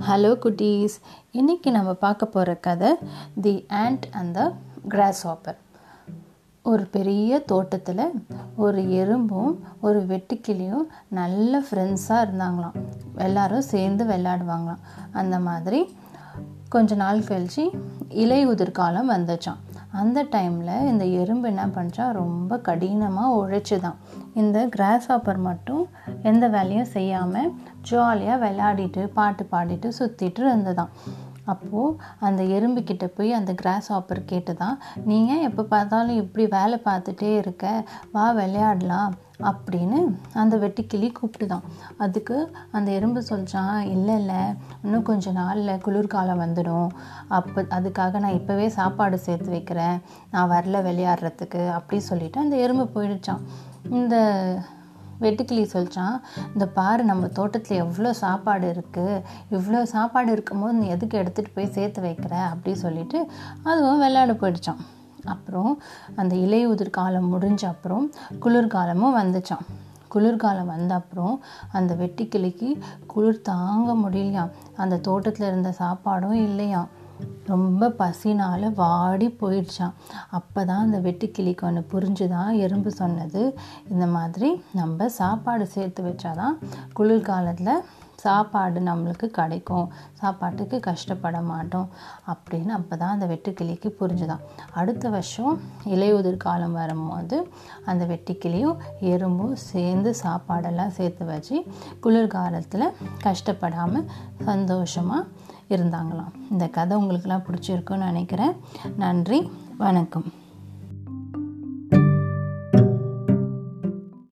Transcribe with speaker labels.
Speaker 1: Hello குட்டீஸ். இன்றைக்கி நம்ம பார்க்க போகிற கதை the ant and the grasshopper ஒரு பெரிய தோட்டத்தில் ஒரு எறும்பும் ஒரு வெட்டுக்கிளியும் நல்ல ஃப்ரெண்ட்ஸாக இருந்தாங்களாம். எல்லாரும் சேர்ந்து விளையாடுவாங்களாம். அந்த மாதிரி கொஞ்ச நாள் கழிச்சு இலை உதிர்காலம் வந்துச்சான் அந்த டைமில் இந்த எறும்பு என்ன பண்ணுச்சா ரொம்ப கடினமாக உழைச்சிதான் இந்த கிராஸ் ஹாப்பர் மட்டும் எந்த வேலையும் செய்யாமல் ஜாலியாக விளையாடிட்டு பாட்டு பாடிட்டு சுற்றிட்டு இருந்ததாம் அப்போது அந்த எறும்புக்கிட்ட போய் அந்த கிராஸ் ஹாப்பர் கேட்டுதான் நீங்கள் எப்போ பார்த்தாலும் இப்படி வேலை பார்த்துட்டே இருக்க வா விளையாடலாம் அப்படின்னு அந்த வெட்டுக்கிளி கூப்பிட்டுதான். அதுக்கு அந்த எறும்பு சொல்கிறான் இல்லை இல்லை இன்னும் கொஞ்சம் நாளில் குளிர்காலம் வந்துடும். அப்போ அதுக்காக நான் இப்போவே சாப்பாடு சேர்த்து வைக்கிறேன். நான் வரல விளையாடுறதுக்கு அப்படி சொல்லிட்டு அந்த எறும்பு போயிடுச்சான் இந்த வெட்டுக்கிளி சொல்கிறான் இந்த பாரு நம்ம தோட்டத்தில் எவ்வளோ சாப்பாடு இருக்குது இவ்வளோ சாப்பாடு இருக்கும்போது நீ எதுக்கு எடுத்துகிட்டு போய் சேர்த்து வைக்கிற? அப்படி சொல்லிட்டு அதுவும் விளையாட போயிடுச்சான். அப்புறம் அந்த இலையுதிர் காலம் முடிஞ்ச அப்புறம் குளிர்காலமும் வந்துச்சான். குளிர்காலம் வந்த அப்புறம் அந்த கிளிக்கு குளிர் தாங்க முடியலையாம். அந்த தோட்டத்தில் இருந்த சாப்பாடும் இல்லையாம். ரொம்ப பசினால் வாடி போயிடுச்சான் அப்போ தான் அந்த வெட்டுக்கிளிக்கு ஒன்று புரிஞ்சுதான் எறும்பு சொன்னது. இந்த மாதிரி நம்ம சாப்பாடு சேர்த்து வச்சாதான் குளிர்காலத்தில் சாப்பாடு நம்மளுக்கு கிடைக்கும். சாப்பாட்டுக்கு கஷ்டப்பட மாட்டோம். அப்படின்னு அப்போ தான் அந்த வெட்டுக்கிளிக்கு புரிஞ்சுதான். அடுத்த வருஷம் இலையுதிர் காலம் வரும்போது அந்த வெட்டுக்கிளியும் எறும்பும் சேர்ந்து சாப்பாடெல்லாம் சேர்த்து வச்சு குளிர்காலத்தில் கஷ்டப்படாமல் சந்தோஷமாக இருந்தாங்களாம். இந்த கதை உங்களுக்கெல்லாம் பிடிச்சிருக்குன்னு நினைக்கிறேன். நன்றி. வணக்கம்.